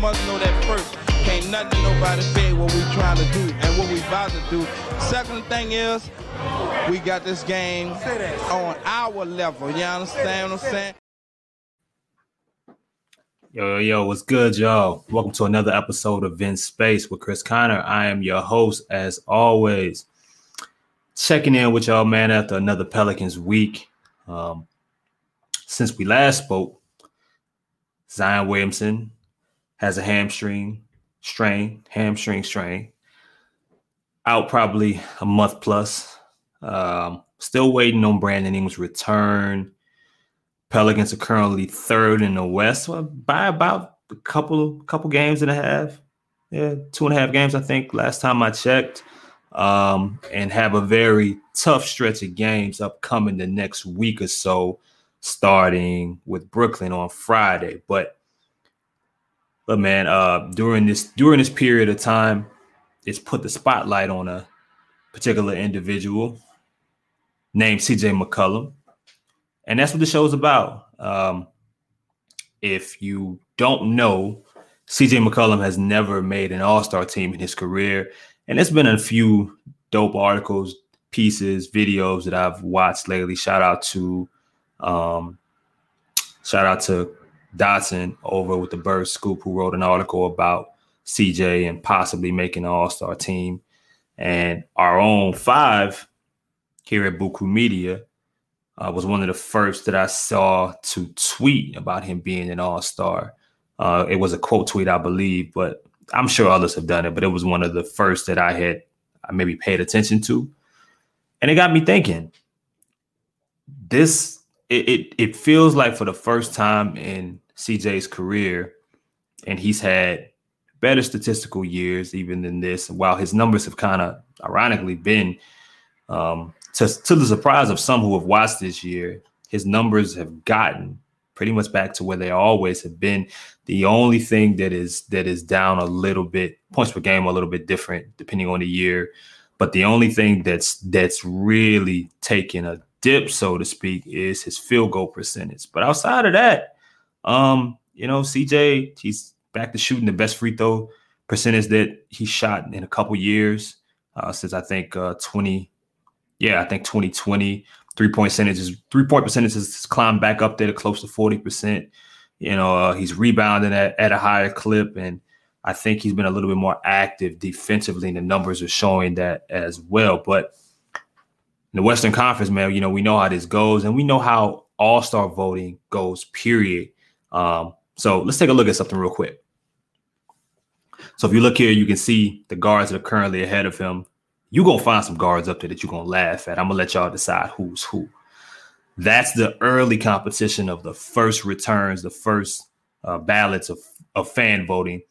must know that first. Can't nothing nobody say what we trying to do and what we about to do. Second thing is, we got this game on our level. You understand what I'm saying? Yo, yo, yo, what's good, y'all? Welcome to another episode of Vince Space with Chris Connor. I am your host, as always. Checking in with y'all, man, after another Pelicans week. Um, since we last spoke, Zion Williamson has a hamstring strain, hamstring strain, out probably a month plus. Um, still waiting on Brandon Ingram's return. Pelicans are currently third in the West by about a couple couple games and a half. Yeah, two and a half games, I think, last time I checked. Um, and have a very tough stretch of games upcoming the next week or so, starting with Brooklyn on Friday. But but man, uh during this during this period of time, it's put the spotlight on a particular individual named CJ McCollum and that's what the show is about. Um, if you don't know, CJ McCollum has never made an All Star team in his career, and there's been a few dope articles, pieces, videos that I've watched lately. Shout out to, um, shout out to Dotson over with the Bird Scoop, who wrote an article about CJ and possibly making an All Star team, and our own five here at Buku Media uh, was one of the first that I saw to tweet about him being an all star. Uh, it was a quote tweet, I believe, but I'm sure others have done it. But it was one of the first that I had I maybe paid attention to, and it got me thinking. This it, it, it feels like for the first time in CJ's career, and he's had better statistical years even than this. While his numbers have kind of ironically been um, to, to the surprise of some who have watched this year, his numbers have gotten pretty much back to where they always have been. The only thing that is that is down a little bit, points per game a little bit different depending on the year. But the only thing that's that's really taken a dip, so to speak, is his field goal percentage. But outside of that, um, you know, CJ, he's back to shooting the best free throw percentage that he shot in a couple years uh, since I think uh, 20 yeah, I think 2020 three point percentages, three point percentages has climbed back up there to close to 40%. You know, uh, he's rebounding at, at a higher clip. And I think he's been a little bit more active defensively. And the numbers are showing that as well. But in the Western Conference, man, you know, we know how this goes and we know how all star voting goes, period. Um, so let's take a look at something real quick. So if you look here, you can see the guards that are currently ahead of him You're gonna find some guards up there that you're gonna laugh at. I'm gonna let y'all decide who's who. That's the early competition of the first returns, the first uh, ballots of, of fan voting.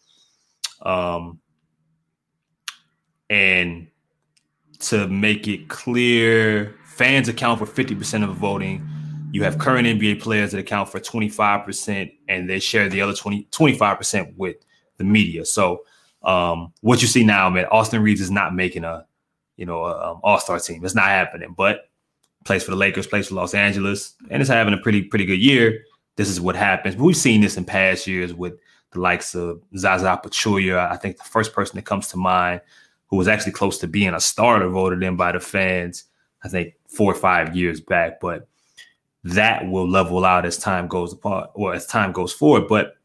Um, and to make it clear, fans account for 50% of voting. You have current NBA players that account for 25%, and they share the other 20, 25% with the media. So, um, what you see now, man, Austin Reaves is not making a you know, um, All Star team. It's not happening, but plays for the Lakers, plays for Los Angeles, and it's having a pretty pretty good year. This is what happens. But We've seen this in past years with the likes of Zaza Pachulia. I think the first person that comes to mind who was actually close to being a starter voted in by the fans. I think four or five years back, but that will level out as time goes apart or as time goes forward. But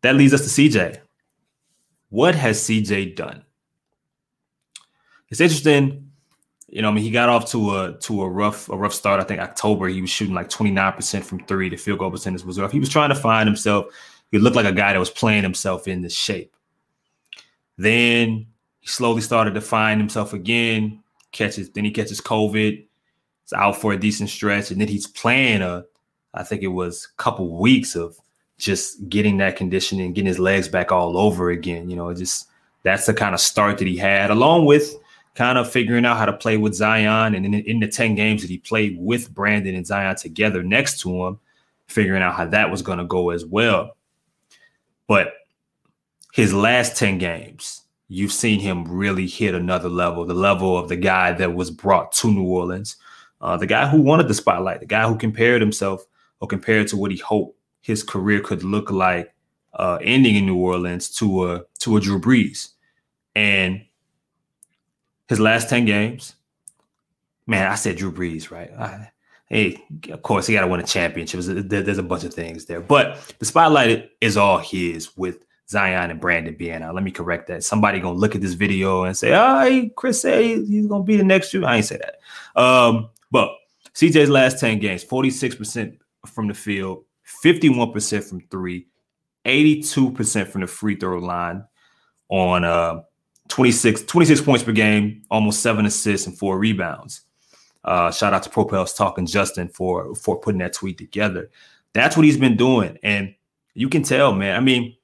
that leads us to CJ. What has CJ done? it's interesting. You know, I mean, he got off to a to a rough a rough start. I think October he was shooting like 29% from three. The field goal percentage was rough. He was trying to find himself. He looked like a guy that was playing himself in the shape. Then he slowly started to find himself again. Catches, then he catches COVID. It's out for a decent stretch, and then he's playing a, I think it was a couple weeks of just getting that conditioning, getting his legs back all over again. You know, just that's the kind of start that he had, along with kind of figuring out how to play with Zion. And in, in, the 10 games that he played with Brandon and Zion together next to him, figuring out how that was going to go as well. But his last 10 games, you've seen him really hit another level, the level of the guy that was brought to New Orleans, uh, the guy who wanted the spotlight, the guy who compared himself or compared to what he hoped his career could look like uh, ending in New Orleans to a to a Drew Brees, and his last ten games. Man, I said Drew Brees, right? I, hey, of course he got to win a championship. There's a bunch of things there, but the spotlight is all his with Zion and Brandon out. Let me correct that. Somebody gonna look at this video and say, "Oh, Chris said he's gonna be the next year." I ain't say that. Um, but CJ's last ten games, forty six percent from the field, fifty one percent from three, 82% from the free throw line on uh, 26, 26 points per game, almost seven assists and four rebounds. Uh, shout out to Propels Talking Justin for for putting that tweet together. That's what he's been doing, and you can tell, man. I mean,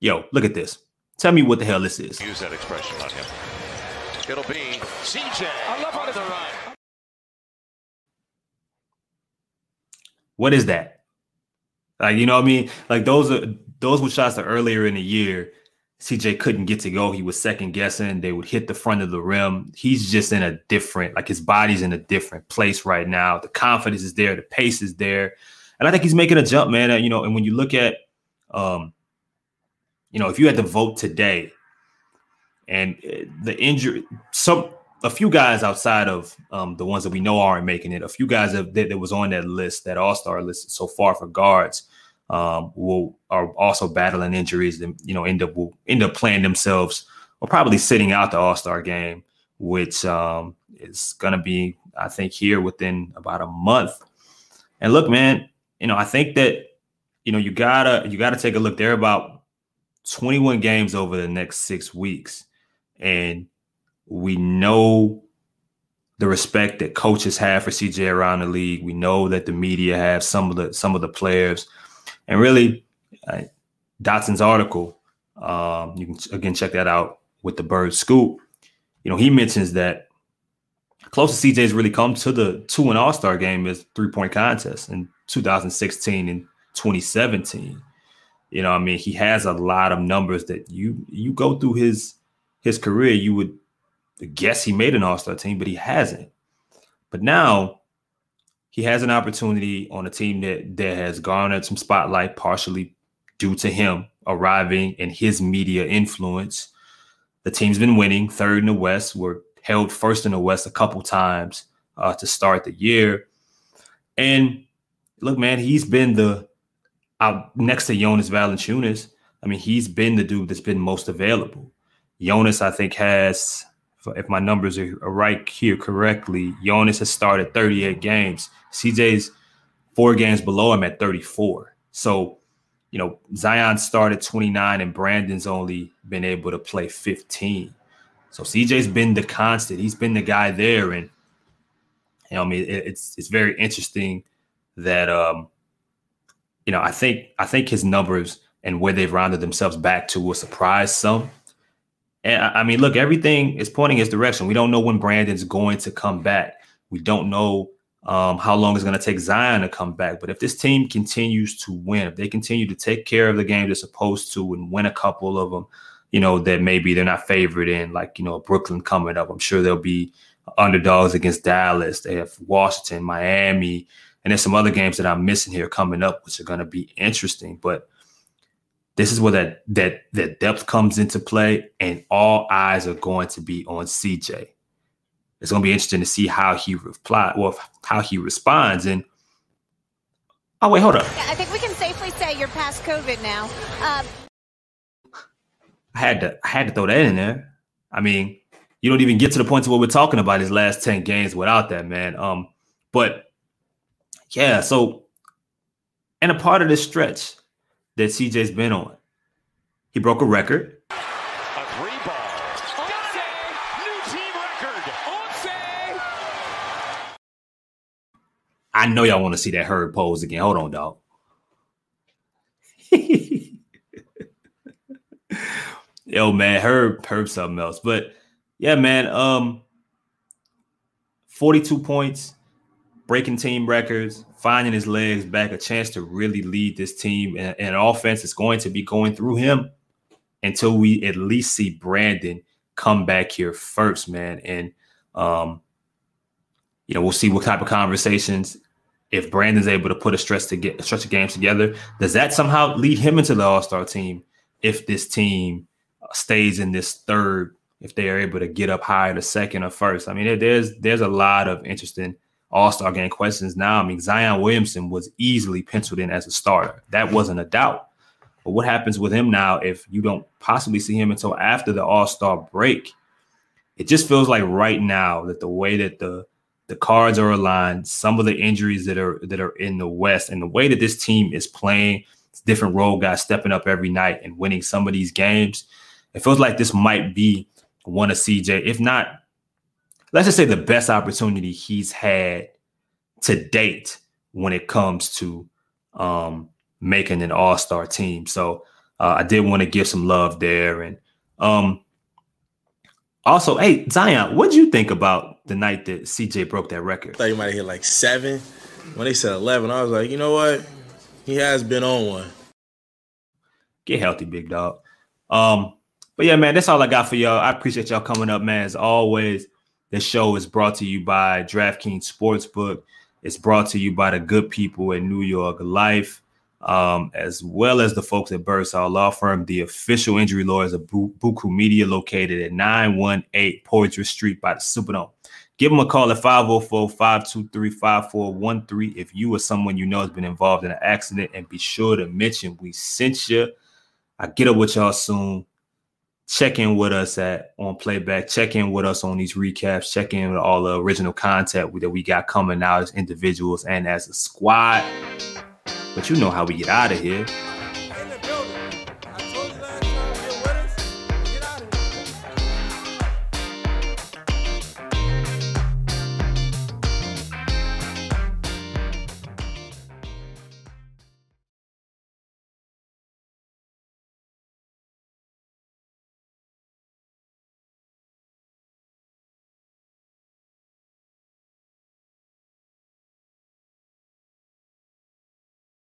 yo, look at this. Tell me what the hell this is. Use that expression on him. It'll be CJ. I love on the run. What is that? Like, you know what I mean? Like those are those were shots that earlier in the year, CJ couldn't get to go. He was second guessing. They would hit the front of the rim. He's just in a different, like his body's in a different place right now. The confidence is there, the pace is there. And I think he's making a jump, man. You know, and when you look at um, you know, if you had to vote today and uh, the injury, some a few guys outside of um, the ones that we know aren't making it, a few guys that, that was on that list, that all star list so far for guards, um, will are also battling injuries and you know end up will end up playing themselves or probably sitting out the All Star game, which um, is going to be I think here within about a month. And look, man, you know I think that you know you gotta you gotta take a look. There about 21 games over the next six weeks, and we know the respect that coaches have for CJ around the league. We know that the media have some of the some of the players. And really, uh, Dotson's article, um, you can again check that out with the Bird Scoop. You know, he mentions that closest CJ's really come to the to an All Star game is three point contest in 2016 and 2017. You know, I mean, he has a lot of numbers that you you go through his his career, you would guess he made an All Star team, but he hasn't. But now he has an opportunity on a team that that has garnered some spotlight partially due to him arriving and his media influence. The team's been winning, third in the West. We're held first in the West a couple times uh, to start the year. And look, man, he's been the uh, next to Jonas Valanciunas. I mean, he's been the dude that's been most available. Jonas, I think, has if my numbers are right here correctly, Jonas has started 38 games. CJ's four games below him at 34. So, you know, Zion started 29 and Brandon's only been able to play 15. So CJ's been the constant. He's been the guy there. And you know, I mean, it's it's very interesting that um, you know, I think I think his numbers and where they've rounded themselves back to will surprise some. And I mean, look, everything is pointing his direction. We don't know when Brandon's going to come back. We don't know um, how long it's going to take Zion to come back. But if this team continues to win, if they continue to take care of the game they're supposed to and win a couple of them, you know, that maybe they're not favored in, like, you know, Brooklyn coming up. I'm sure there'll be underdogs against Dallas. They have Washington, Miami, and there's some other games that I'm missing here coming up, which are going to be interesting. But this is where that that that depth comes into play, and all eyes are going to be on CJ. It's going to be interesting to see how he reply, well, how he responds. And oh wait, hold up. I think we can safely say you're past COVID now. Um, I had to I had to throw that in there. I mean, you don't even get to the point to what we're talking about his last 10 games without that, man. Um, but yeah, so and a part of this stretch that CJ's been on, he broke a record. A three ball. New team record. I know y'all want to see that herd pose again. Hold on, dog. Yo, man, Herb, Herb something else. But yeah, man, um, 42 points, breaking team records, finding his legs back, a chance to really lead this team. And, and offense is going to be going through him until we at least see Brandon come back here first, man. And um, you know, we'll see what type of conversations if Brandon's able to put a stretch to get a stretch of games together, does that somehow lead him into the All Star team? If this team stays in this third, if they are able to get up higher to second or first, I mean, there's there's a lot of interesting All Star game questions now. I mean, Zion Williamson was easily penciled in as a starter. That wasn't a doubt. But what happens with him now if you don't possibly see him until after the All Star break? It just feels like right now that the way that the the cards are aligned, some of the injuries that are that are in the West, and the way that this team is playing, different role guys stepping up every night and winning some of these games. It feels like this might be one of CJ, if not, let's just say the best opportunity he's had to date when it comes to um, making an All Star team. So uh, I did want to give some love there, and um, also, hey Zion, what do you think about the night that CJ broke that record? I thought he might have hit like seven. When they said eleven, I was like, you know what? He has been on one. Get healthy, big dog. Um, but yeah, man, that's all I got for y'all. I appreciate y'all coming up, man. As always, this show is brought to you by DraftKings Sportsbook. It's brought to you by the good people at New York Life um, as well as the folks at Birdsall Law Firm, the official injury lawyers of Buku Media, located at 918 Poydras Street by the Superdome. Give them a call at 504-523-5413 if you or someone you know has been involved in an accident, and be sure to mention we sent you. I get up with y'all soon. Check in with us at on playback. Check in with us on these recaps. Check in with all the original content that we got coming out as individuals and as a squad. But you know how we get out of here.